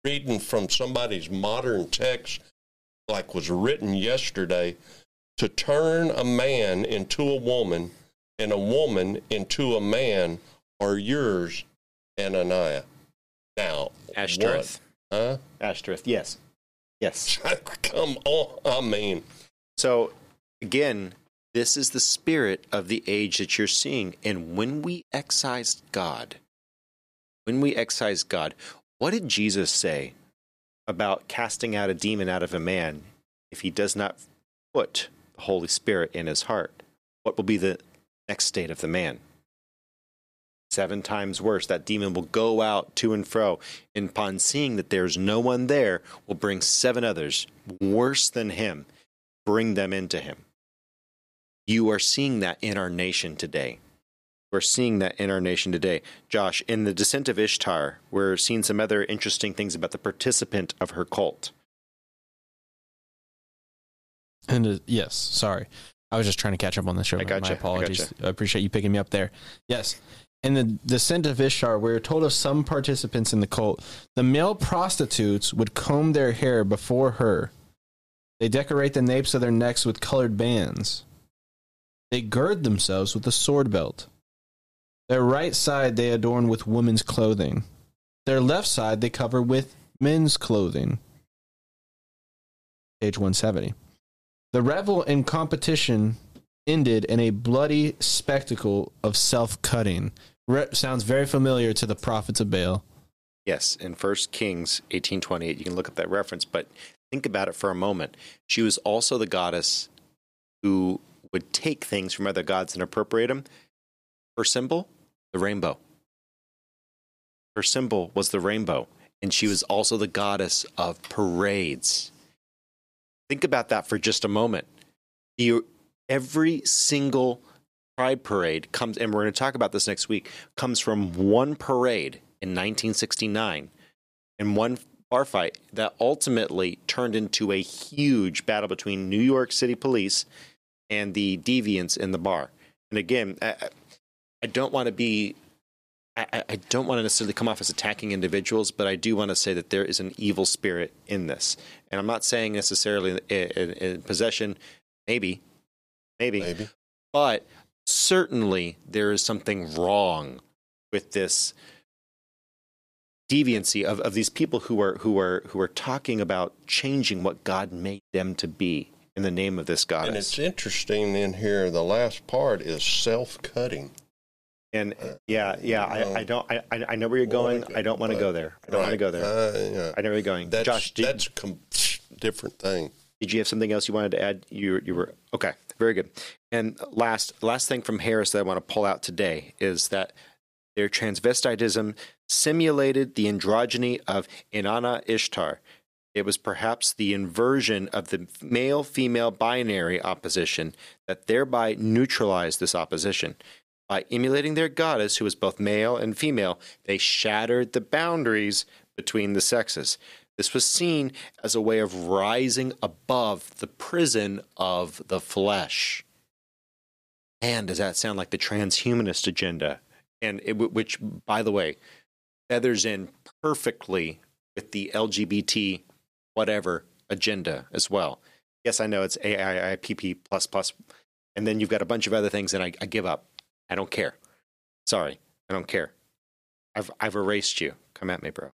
reading from somebody's modern text, like was written yesterday, to turn a man into a woman and a woman into a man are yours, Inanna. Now, Ashtoreth. what? Huh? Ashtoreth. Yes. Yes. <laughs> Come on. I mean, So again, this is the spirit of the age that you're seeing. And when we excise God, when we excise God, what did Jesus say about casting out a demon out of a man if he does not put the Holy Spirit in his heart? What will be the next state of the man? Seven times worse. That demon will go out to and fro, and upon seeing that there's no one there, will bring seven others worse than him bring them into him. You are seeing that in our nation today. We're seeing that in our nation today. Josh, in the Descent of Ishtar, we're seeing some other interesting things about the participant of her cult. And uh, yes, sorry. I was just trying to catch up on the show. I My- gotcha, I My apologies. gotcha. I appreciate you picking me up there. Yes. In the descent of Ishtar, we're told of some participants in the cult. The male prostitutes would comb their hair before her. They decorate the napes of their necks with colored bands. They gird themselves with a sword belt. Their right side they adorn with women's clothing. Their left side they cover with men's clothing. Page 170. The revel and competition ended in a bloody spectacle of self cutting. Re- sounds very familiar to the prophets of Baal. Yes, in 1 Kings 1828, you can look up that reference, but think about it for a moment. She was also the goddess who would take things from other gods and appropriate them. Her symbol, the rainbow. Her symbol was the rainbow, and she was also the goddess of parades. Think about that for just a moment. You, every single pride parade comes, and we're going to talk about this next week, comes from one parade in 1969 and one bar fight that ultimately turned into a huge battle between New York City police and the deviants in the bar. And again, I, I- I don't want to be. I, I- don't want to necessarily come off as attacking individuals, but I do want to say that there is an evil spirit in this. And I'm not saying necessarily in, in, in possession, maybe, maybe, maybe. but certainly there is something wrong with this deviancy of, of these people who are who are who are talking about changing what God made them to be in the name of this God. And it's interesting in here, the last part is self cutting. And, yeah, yeah, I, I don't I, I I know where you're going. I don't want to go there. I don't want to go there. Uh, yeah. I know where you're going. That's, Josh, did, that's a com- different thing. Did you have something else you wanted to add? You you were okay, very good. And last last thing from Harris that I want to pull out today is that their transvestitism simulated the androgyny of Inanna Ishtar. It was perhaps the inversion of the male female binary opposition that thereby neutralized this opposition. By emulating their goddess, who was both male and female, they shattered the boundaries between the sexes. This was seen as a way of rising above the prison of the flesh. And does that sound like the transhumanist agenda? And it, which, by the way, feathers in perfectly with the LGBT whatever agenda as well. Yes, I know it's AIIPP plus plus, and then you've got a bunch of other things, and I, I give up. I don't care. Sorry, I don't care. I've I've erased you. Come at me, bro.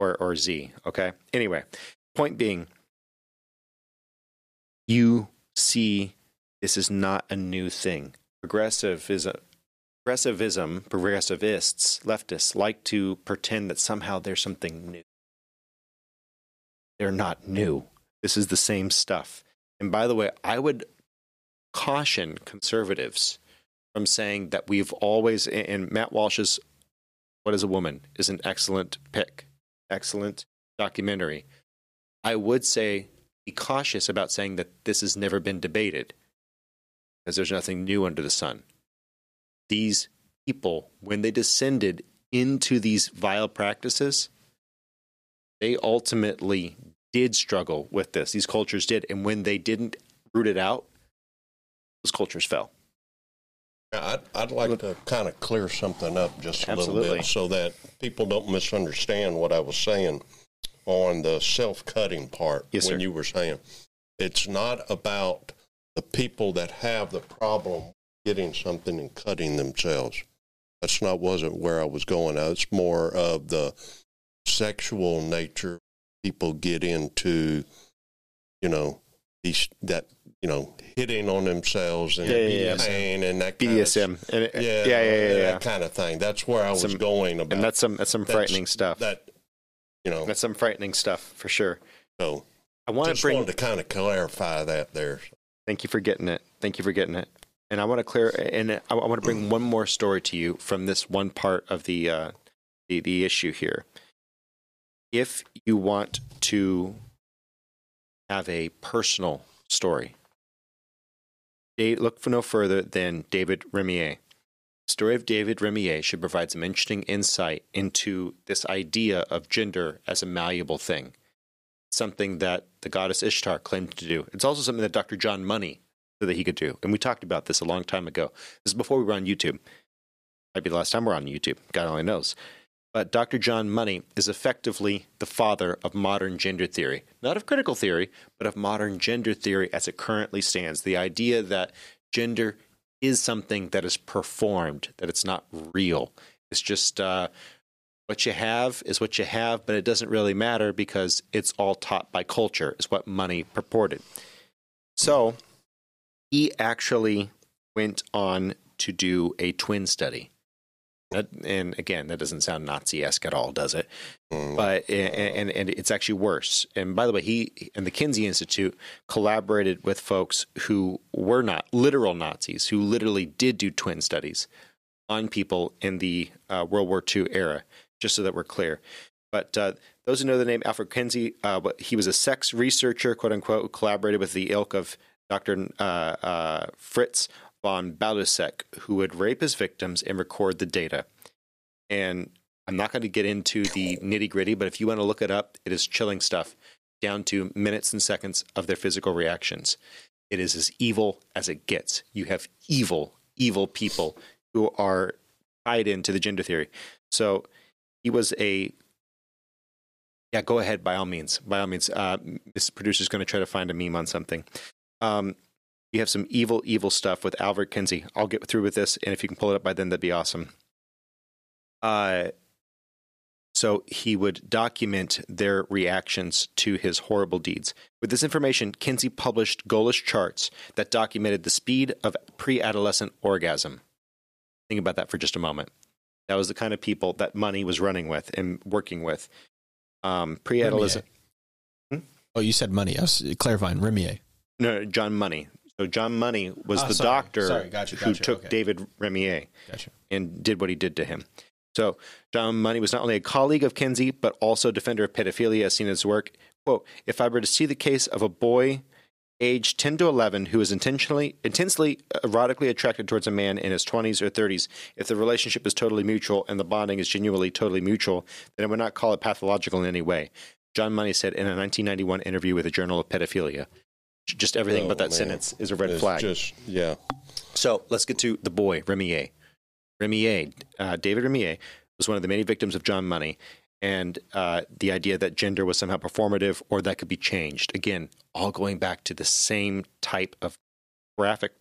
or or Z. Okay. Anyway, point being, you see, this is not a new thing. Progressive is a progressivism, progressivists, leftists like to pretend that somehow there's something new. They're not new. This is the same stuff. And by the way, I would caution conservatives from saying that we've always, and Matt Walsh's What is a Woman is an excellent pick, excellent documentary. I would say be cautious about saying that this has never been debated because there's nothing new under the sun. These people, when they descended into these vile practices, they ultimately did struggle with this. These cultures did. And when they didn't root it out, those cultures fell. I'd, I'd like to kind of clear something up just a little bit so that people don't misunderstand what I was saying on the self cutting part Yes, when sir. you were saying it's not about the people that have the problem getting something and cutting themselves. That's not wasn't where I was going. It's more of the sexual nature people get into, you know, these that you know hitting on themselves and Yeah, pain and that kind of And it- yeah, yeah, yeah, yeah, that kind of thing. That's where I was Some- going about. And that's some that's some That's- frightening stuff. that, you know. That's some frightening stuff for sure. so I want to bring. wanted to kind of clarify that there. Thank you for getting it. Thank you for getting it. And I want to clear. And I, I want to bring one more story to you from this one part of the uh, the the issue here. If you want to have a personal story, look for no further than David Reimer. The story of David Reimer should provide some interesting insight into this idea of gender as a malleable thing something that the goddess Ishtar claimed to do. It's also something that Dr. John Money said that he could do. And we talked about this a long time ago. This is before we were on YouTube. Might be the last time we're on YouTube. God only knows. But Dr. John Money is effectively the father of modern gender theory. Not of critical theory, but of modern gender theory as it currently stands. The idea that gender is something that is performed, that it's not real. It's just uh, what you have is what you have, but it doesn't really matter because it's all taught by culture, is what money purported. So he actually went on to do a twin study. That- And again, that doesn't sound Nazi esque at all, does it? Mm, But and, and and it's actually worse. And by the way, he and the Kinsey Institute collaborated with folks who were not literal Nazis, who literally did do twin studies on people in the uh, World War II era, just so that we're clear. But uh, those who know the name Alfred Kinsey, uh, he was a sex researcher, quote unquote, who collaborated with the ilk of Dr. Uh, uh, Fritz von Balluseck, who would rape his victims and record the data. And I'm not going to get into the nitty gritty, but if you want to look it up, it is chilling stuff down to minutes and seconds of their physical reactions. It is as evil as it gets. You have evil, evil people who are tied into the gender theory. So he was a. Yeah, go ahead. By all means, by all means. Uh, this is going to try to find a meme on something. Um, you have some evil, evil stuff with Albert Kinsey. I'll get through with this, and if you can pull it up by then, that'd be awesome. Uh, so he would document their reactions to his horrible deeds. With this information, Kinsey published goalish charts that documented the speed of pre adolescent orgasm. Think about that for just a moment. That was the kind of people that money was running with and working with. Um, pre adolescent. Oh, you said money. I was clarifying. Reimer. No, John Money. So John Money was Ah, the sorry. doctor Sorry, gotcha, who took okay. David Reimer Gotcha. and did what he did to him. So John Money was not only a colleague of Kinsey, but also a defender of pedophilia, as seen in his work. Quote, if I were to see the case of a boy aged 10 to 11 who is intentionally, intensely erotically attracted towards a man in his 20s or 30s, if the relationship is totally mutual and the bonding is genuinely totally mutual, then I would not call it pathological in any way. John Money said in a 1991 interview with the Journal of Pedophilia. Just everything Oh, but that man. sentence is a red it's flag. Just yeah. So let's get to the boy, Reimer. Reimer, uh, David Reimer, was one of the many victims of John Money, and uh, the idea that gender was somehow performative or that could be changed. Again, all going back to the same type of graphic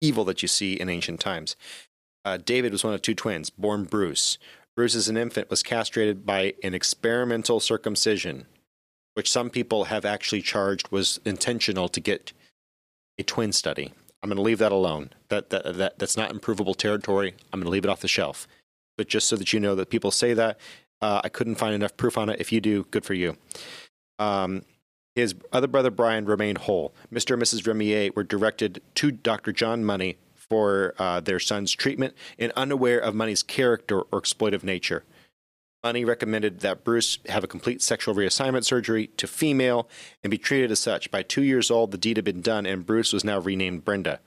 evil that you see in ancient times. Uh, David was one of two twins, born Bruce. Bruce, as an infant, was castrated by an experimental circumcision, which some people have actually charged was intentional to get a twin study. I'm going to leave that alone. That, that, that that's not improvable territory. I'm going to leave it off the shelf. But just so that you know that people say that, uh, I couldn't find enough proof on it. If you do, good for you. Um, his other brother Brian remained whole. Mr. and Mrs. Reimer were directed to Dr. John Money for uh, their son's treatment and unaware of Money's character or exploitive nature. Money recommended that Bruce have a complete sexual reassignment surgery to female and be treated as such. By two years old, the deed had been done, and Bruce was now renamed Brenda.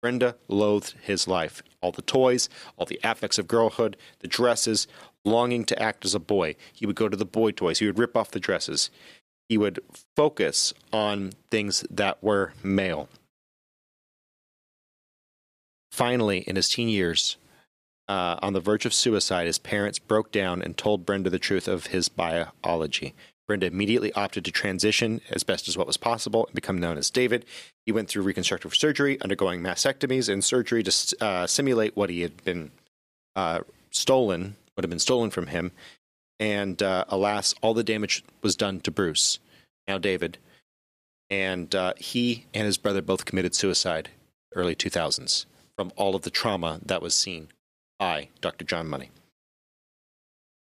Brenda loathed his life. All the toys, all the affects of girlhood, the dresses, longing to act as a boy. He would go to the boy toys. He would rip off the dresses. He would focus on things that were male. Finally, in his teen years, uh, on the verge of suicide, his parents broke down and told Brenda the truth of his biology. Brenda immediately opted to transition as best as what was possible and become known as David. He went through reconstructive surgery, undergoing mastectomies and surgery to uh, simulate what he had been uh, stolen, what had been stolen from him. And uh, alas, all the damage was done to Bruce, now David. And uh, he and his brother both committed suicide early 2000s from all of the trauma that was seen by Dr. John Money.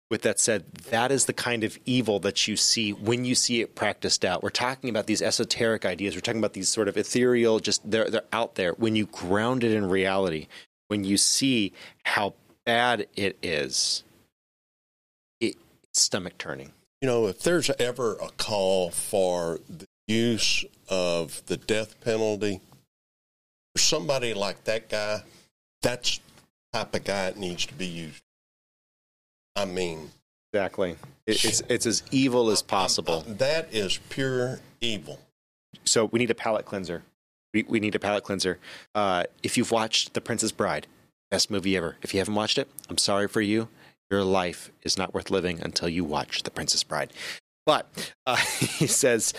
With that said, that is the kind of evil that you see when you see it practiced out. We're talking about these esoteric ideas. We're talking about these sort of ethereal, just they're, they're out there. When you ground it in reality, when you see how bad it is, it, it's stomach turning. You know, if there's ever a call for the use of the death penalty, for somebody like that guy, that's type of guy it needs to be used. I mean, Exactly. It, it's it's as evil as possible. that is pure evil. So we need a palate cleanser. We, we need a palate cleanser. Uh, if you've watched The Princess Bride, best movie ever. If you haven't watched it, I'm sorry for you. Your life is not worth living until you watch The Princess Bride. But uh, <laughs> he says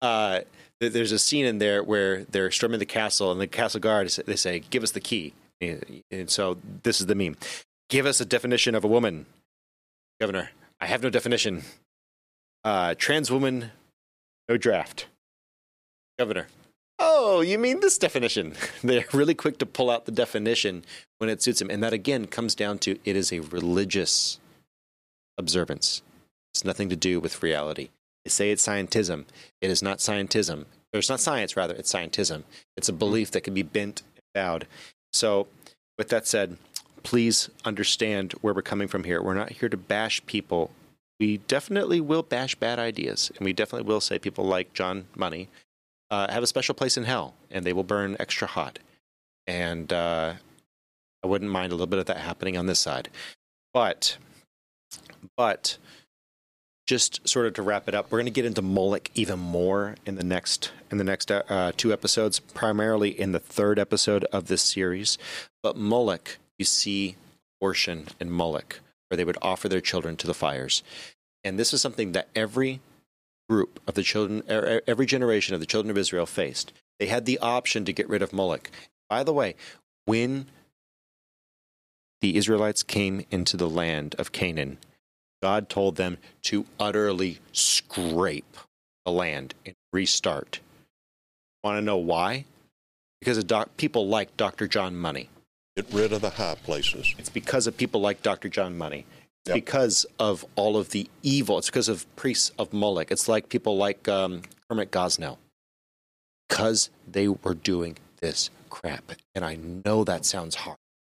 uh, that there's a scene in there where they're storming the castle, and the castle guard they say, "Give us the key." And so this is the meme. Give us a definition of a woman, Governor. I have no definition. Uh, trans woman, no draft. Governor. Oh, you mean this definition? <laughs> They're really quick to pull out the definition when it suits them. And that again comes down to it is a religious observance. It's nothing to do with reality. They say it's scientism. It is not scientism. Or it's not science, rather, it's scientism. It's a belief that can be bent and bowed. So, with that said, please understand where we're coming from here. We're not here to bash people. We definitely will bash bad ideas, and we definitely will say people like John Money uh, have a special place in hell, and they will burn extra hot. And uh, I wouldn't mind a little bit of that happening on this side, but but just sort of to wrap it up, we're going to get into Moloch even more in the next in the next uh, two episodes, primarily in the third episode of this series. But Moloch, you see abortion in Moloch, where they would offer their children to the fires, and this is something that every group of the children, every generation of the children of Israel faced. They had the option to get rid of Moloch. By the way, when the Israelites came into the land of Canaan, God told them to utterly scrape the land and restart. Want to know why? Because of doc- people like Dr. John Money. Get rid of the high places. It's because of people like Dr. John Money. It's Yep. because of all of the evil. It's because of priests of Moloch. It's like people like um, Kermit Gosnell. Because they were doing this crap. And I know that sounds hard.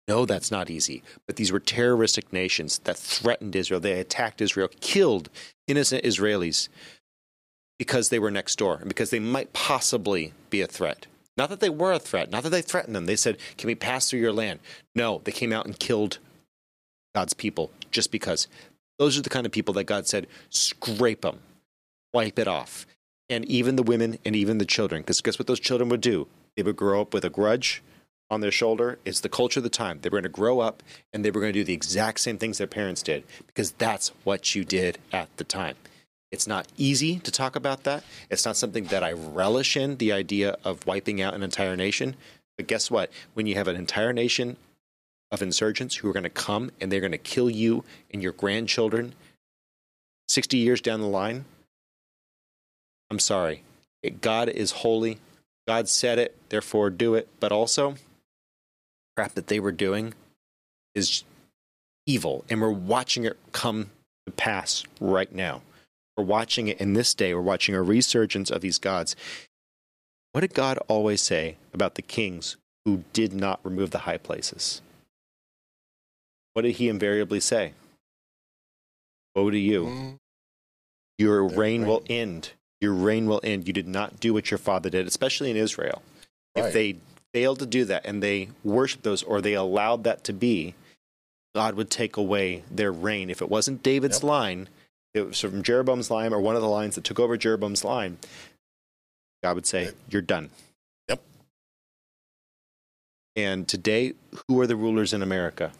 No, that's not easy. But these were terroristic nations that threatened Israel. They attacked Israel, killed innocent Israelis because they were next door and because they might possibly be a threat. Not that they were a threat, not that they threatened them. They said, Can we pass through your land? No, they came out and killed God's people just because. Those are the kind of people that God said, scrape them, wipe it off. And even the women and even the children, because guess what those children would do? They would grow up with a grudge on their shoulder. It's the culture of the time. They were going to grow up and they were going to do the exact same things their parents did because that's what you did at the time. It's not easy to talk about that. It's not something that I relish in, the idea of wiping out an entire nation. But guess what? When you have an entire nation of insurgents who are going to come and they're going to kill you and your grandchildren 60 years down the line, I'm sorry. God is holy. God said it, therefore do it. But also, crap that they were doing is evil, and we're watching it come to pass right now. We're watching it in this day. We're watching a resurgence of these gods. What did God always say about the kings who did not remove the high places? What did he invariably say? Woe to you. Mm, Your Their reign will end. Your reign will end. You did not do what your father did, especially in Israel. If they failed to do that and they worshiped those or they allowed that to be, God would take away their reign. If it wasn't David's Yep. line, it was from Jeroboam's line or one of the lines that took over Jeroboam's line, God would say, You're done. Yep. And today, who are the rulers in America?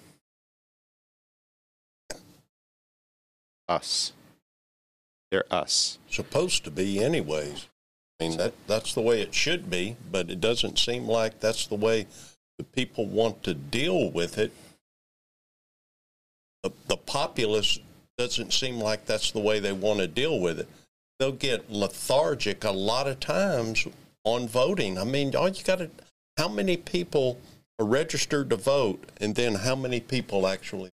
Us. They're us. supposed to be anyways. I mean that that's the way it should be, but it doesn't seem like that's the way the people want to deal with it. The, the populace doesn't seem like that's the way they want to deal with it. They'll get lethargic a lot of times on voting. I mean, all you got to how many people are registered to vote, and then how many people actually?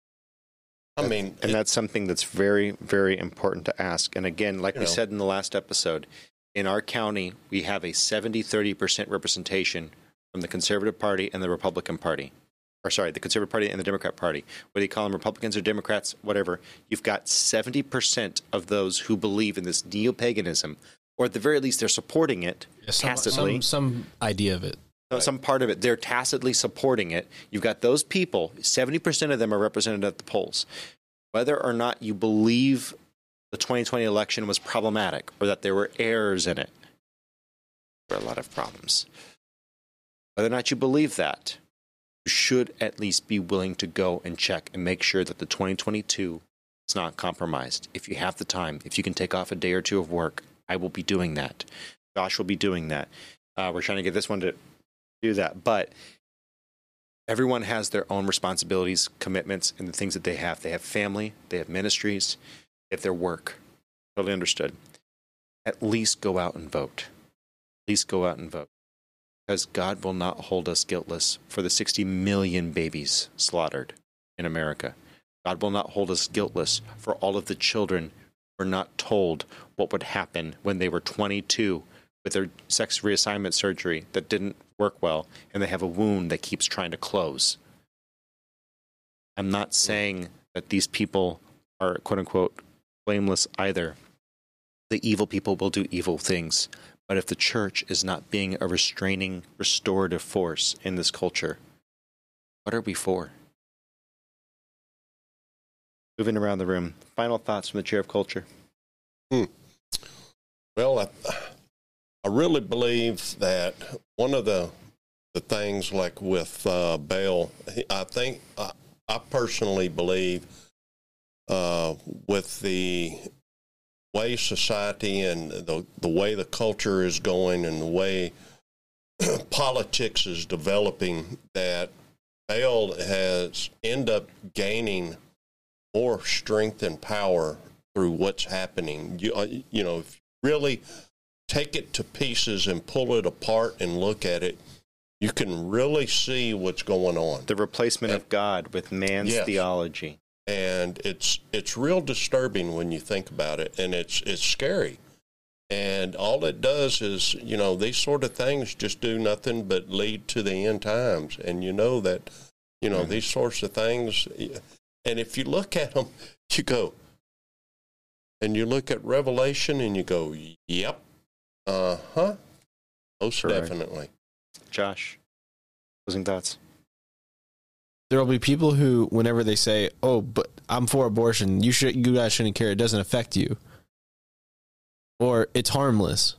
I mean, And it- that's something that's very, very important to ask. And again, like we know. said in the last episode, in our county, we have a 70 30% representation from the Conservative Party and the Republican Party. Or, sorry, the Conservative Party and the Democrat Party. Whether you call them Republicans or Democrats, whatever, you've got 70% of those who believe in this neo paganism, or at the very least, they're supporting it some, tacitly. some, some idea of it. No, some part of it. They're tacitly supporting it. You've got those people, 70% of them are represented at the polls. Whether or not you believe the 2020 election was problematic or that there were errors in it, there are a lot of problems. Whether or not you believe that, you should at least be willing to go and check and make sure that the 2022 is not compromised. If you have the time, if you can take off a day or two of work, I will be doing that. Josh will be doing that. Uh, we're trying to get this one to do that. But everyone has their own responsibilities, commitments, and the things that they have. They have family, they have ministries, have their work. Totally understood. At least go out and vote. At least go out and vote. Because God will not hold us guiltless for the 60 million babies slaughtered in America. God will not hold us guiltless for all of the children who were not told what would happen when they were 22 with their sex reassignment surgery that didn't work well and they have a wound that keeps trying to close. I'm not saying that these people are quote unquote blameless either. The evil people will do evil things. But if the church is not being a restraining, restorative force in this culture, what are we for? Moving around the room, final thoughts from the chair of culture. Hmm. Well, I, I really believe that one of the the things like with uh, Baal, I think I, I personally believe uh, with the way society and the the way the culture is going and the way <clears throat> politics is developing, that Baal has end up gaining more strength and power through what's happening. You uh, you know, if you really take it to pieces and pull it apart and look at it, you can really see what's going on. The replacement of God with man's Yes. theology. And it's it's real disturbing when you think about it and it's it's scary. And all it does is, you know, these sort of things just do nothing but lead to the end times. And you know that, you know, Mhm. these sorts of things. And if you look at them, <laughs> you go, and you look at Revelation and you go, yep, uh huh, most Correct. definitely. Josh, closing thoughts. There will be people who, whenever they say, "Oh, but I'm for abortion," you should, you guys shouldn't care. It doesn't affect you, or it's harmless.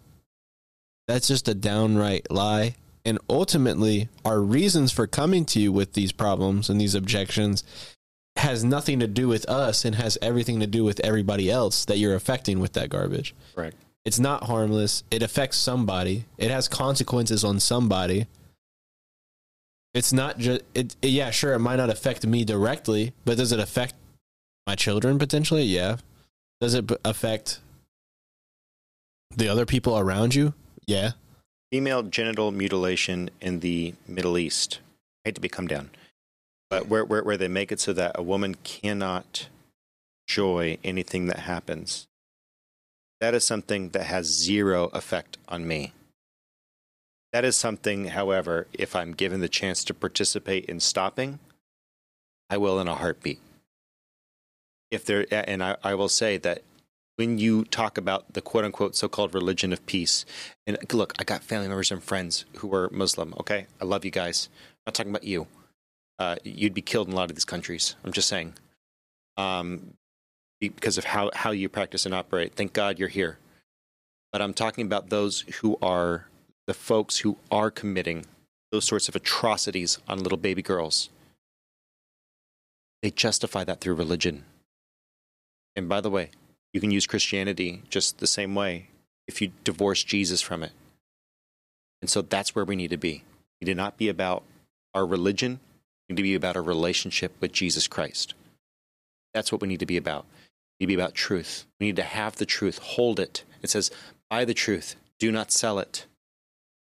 That's just a downright lie. And ultimately, our reasons for coming to you with these problems and these objections has nothing to do with us and has everything to do with everybody else that you're affecting with that garbage. Correct. It's not harmless. It affects somebody. It has consequences on somebody. It's not just it, Yeah, sure, it might not affect me directly, but does it affect my children potentially? Yeah. Does it affect the other people around you? Yeah. Female genital mutilation in the Middle East. I hate to be come down, but where, where where they make it so that a woman cannot enjoy anything that happens. That is something that has zero effect on me. That is something, however, if I'm given the chance to participate in stopping, I will in a heartbeat. If there, and I, I will say that when you talk about the quote unquote so called religion of peace, and look, I got family members and friends who are Muslim, okay? I love you guys. I'm not talking about you. Uh, you'd be killed in a lot of these countries. I'm just saying. Um, because of how, how you practice and operate. Thank God you're here. But I'm talking about those who are the folks who are committing those sorts of atrocities on little baby girls. They justify that through religion. And by the way, you can use Christianity just the same way if you divorce Jesus from it. And so that's where we need to be. We need to not be about our religion, we need to be about our relationship with Jesus Christ. That's what we need to be about. We need to be about truth. We need to have the truth, hold it. It says, buy the truth, do not sell it.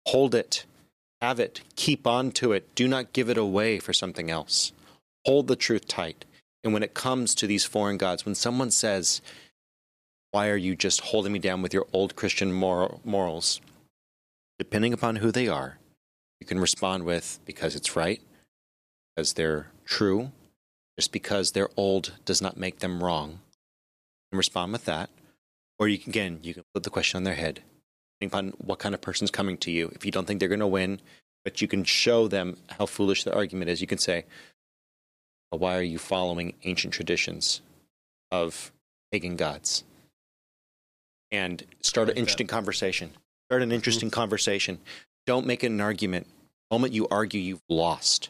Hold it, have it, keep on to it. Do not give it away for something else. Hold the truth tight. And when it comes to these foreign gods, when someone says, why are you just holding me down with your old Christian moral, morals? Depending upon who they are, you can respond with because it's right, because they're true, just because they're old does not make them wrong. And respond with that. Or you can, again, you can put the question on their head, depending upon what kind of person's coming to you. If you don't think they're going to win, but you can show them how foolish the argument is, you can say, well, Why are you following ancient traditions of pagan gods? and start like an that. interesting conversation. Start an interesting conversation. Don't make it an argument. The moment you argue, you've lost.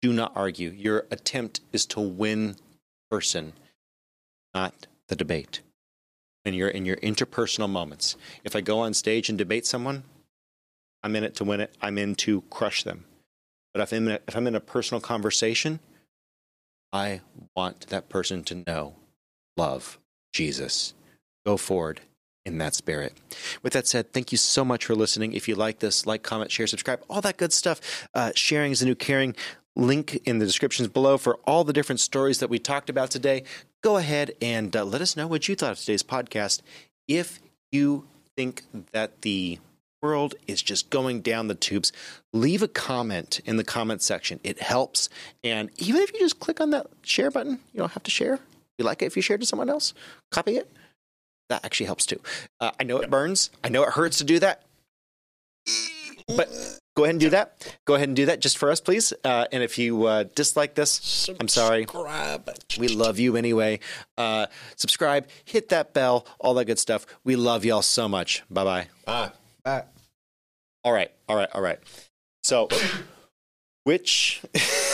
Do not argue. Your attempt is to win person, not the debate. And you're in your interpersonal moments. If I go on stage and debate someone, I'm in it to win it. I'm in to crush them. But if I'm in a, if I'm in a personal conversation, I want that person to know, love Jesus go forward in that spirit. With that said, thank you so much for listening. If you like this, like, comment, share, subscribe, all that good stuff. Uh, sharing is the new caring. Link in the descriptions below for all the different stories that we talked about today. Go ahead and uh, let us know what you thought of today's podcast. If you think that the world is just going down the tubes, leave a comment in the comment section. It helps. And even if you just click on that share button, you don't have to share. You like it if you share it to someone else, copy it that actually helps too. Uh, I know it burns. I know it hurts to do that. But go ahead and do that. Go ahead and do that just for us, please. Uh, and if you uh, dislike this, I'm sorry. We love you anyway. Uh, subscribe, hit that bell, all that good stuff. We love y'all so much. Bye bye. Bye. Bye. All right, all right, all right. So, <coughs> which? <laughs>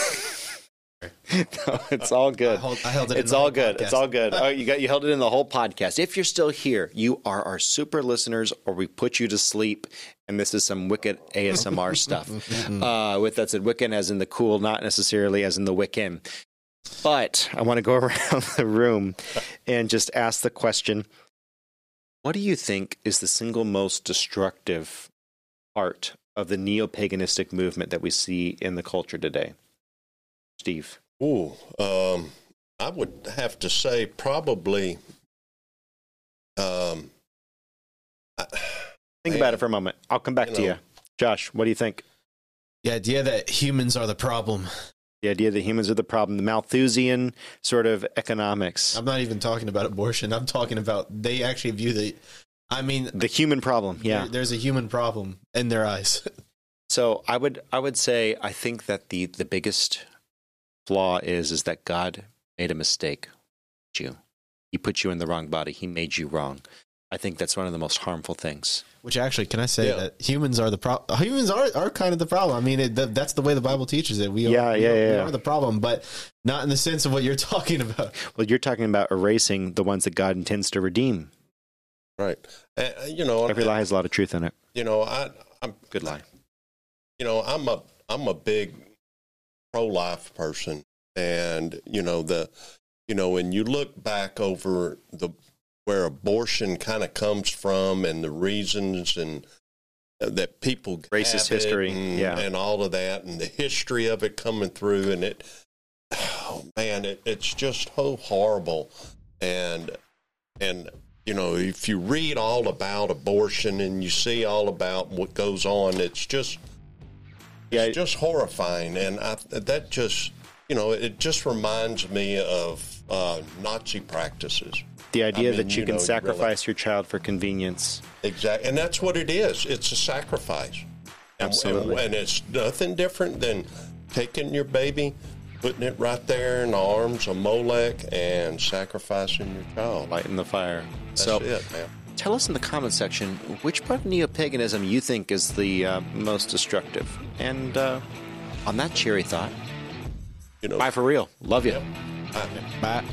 <laughs> no, it's all good. I held, I held it. in It's the all whole good. podcast. It's all good. Oh, you got you held it in the whole podcast. If you're still here, you are our super listeners, or we put you to sleep, and this is some wicked ASMR stuff. <laughs> Uh, with that said, Wiccan as in the cool, not necessarily as in the Wiccan. But I want to go <laughs> around the room and just ask the question: What do you think is the single most destructive part of the neo-paganistic movement that we see in the culture today? Steve. Ooh, um, I would have to say probably. Um, I, Think Man. about it for a moment. I'll come back You to know. you. Josh, what do you think? The idea that humans are the problem. The idea that humans are the problem, the Malthusian sort of economics, I'm not even talking about abortion. I'm talking about they actually view the. I mean, the human problem. Yeah. there- there's a human problem in their eyes. <laughs> So I would I would say I think that the the biggest flaw is is that God made a mistake. with You, He put you in the wrong body. He made you wrong. I think that's one of the most harmful things. Which actually, can I say Yeah. that humans are the problem? Humans are, are kind of the problem. I mean, it, th- that's the way the Bible teaches it. We are, Yeah, we yeah, are, we are the problem, but not in the sense of what you're <laughs> talking about. Well, you're talking about erasing the ones that God intends to redeem. right. Uh, you know, Every lie has a lot of truth in it. you know, I, I'm, Good lie. you know, I'm a, I'm a big pro-life person, and you know the, you know, when you look back over the where abortion kind of comes from and the reasons and uh, that people Racist history, and, yeah. and all of that and the history of it coming through and it oh man it, it's just so horrible and and you know if you read all about abortion and you see all about what goes on it's just Yeah, it's just horrifying and I, that just you know it just reminds me of uh, Nazi practices the idea mean, that you, you can know, sacrifice your child for convenience. Exactly, and that's what it is. It's a sacrifice. And- Absolutely. and, and it's nothing different than taking your baby, putting it right there in the arms of Molech, and sacrificing your child. lighting the fire. That's so, it, man. Tell us in the comment section which part of neo paganism you think is the uh, most destructive. And uh, on that cheery thought, You know, bye for real. Love you. I- Bye.